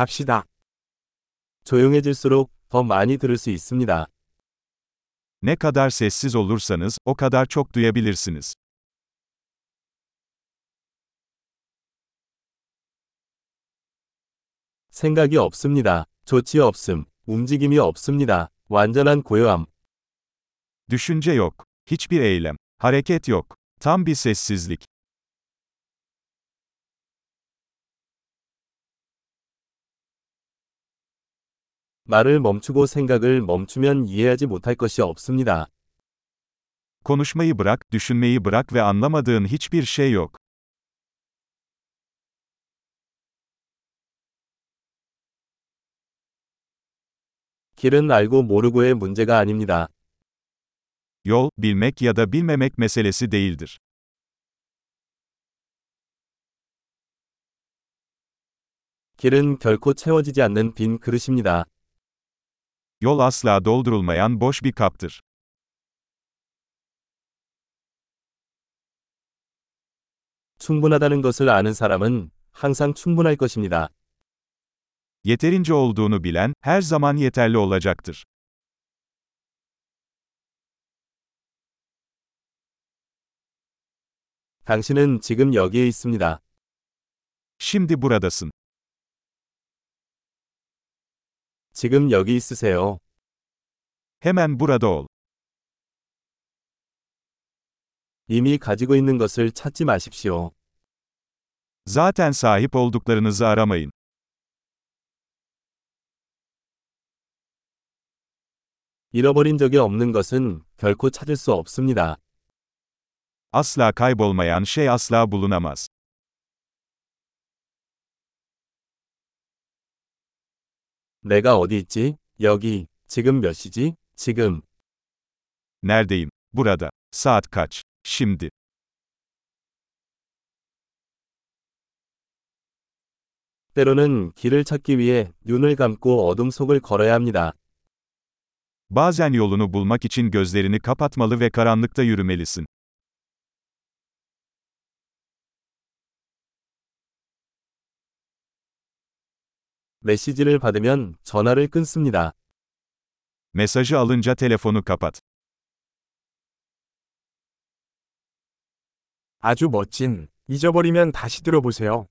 갑시다. 조용해질수록 더 많이 들을 수 있습니다. Ne kadar sessiz olursanız, o kadar çok duyabilirsiniz. 생각이 없습니다. 조치 없음. 움직임이 없습니다. 완전한 고요함. Düşünce yok. Hiçbir eylem. Hareket yok. Tam bir sessizlik. 말을 멈추고 생각을 멈추면 이해하지 못할 것이 없습니다. Konuşmayı bırak, düşünmeyi bırak ve anlamadığın hiçbir şey yok. 길은 알고 모르고의 문제가 아닙니다. Yol, bilmek ya da bilmemek meselesi değildir. 길은 결코 채워지지 않는 빈 그릇입니다. Yol asla doldurulmayan boş bir kaptır. 충분하다는 것을 아는 사람은 항상 충분할 것입니다. Yeterince olduğunu bilen, her zaman yeterli olacaktır. 당신은 지금 여기에 있습니다. Şimdi buradasın. 지금 여기 있으세요. Hemen burada ol. 이미 가지고 있는 것을 찾지 마십시오. Zaten sahip olduklarınızı aramayın. 잃어버린 적이 없는 것은 결코 찾을 수 없습니다. Asla kaybolmayan şey asla bulunamaz. 내가 어디 있지? 여기. 지금 몇 시지? 지금. Neredeyim? Burada. Saat kaç? Şimdi. 때로는 길을 찾기 위해 눈을 감고 어둠 속을 걸어야 합니다. Bazen yolunu bulmak için gözlerini kapatmalı ve karanlıkta yürümelisin. 메시지를 받으면 전화를 끊습니다. Mesajı alınca telefonu kapat. 아주 멋진. 잊어버리면 다시 들어보세요.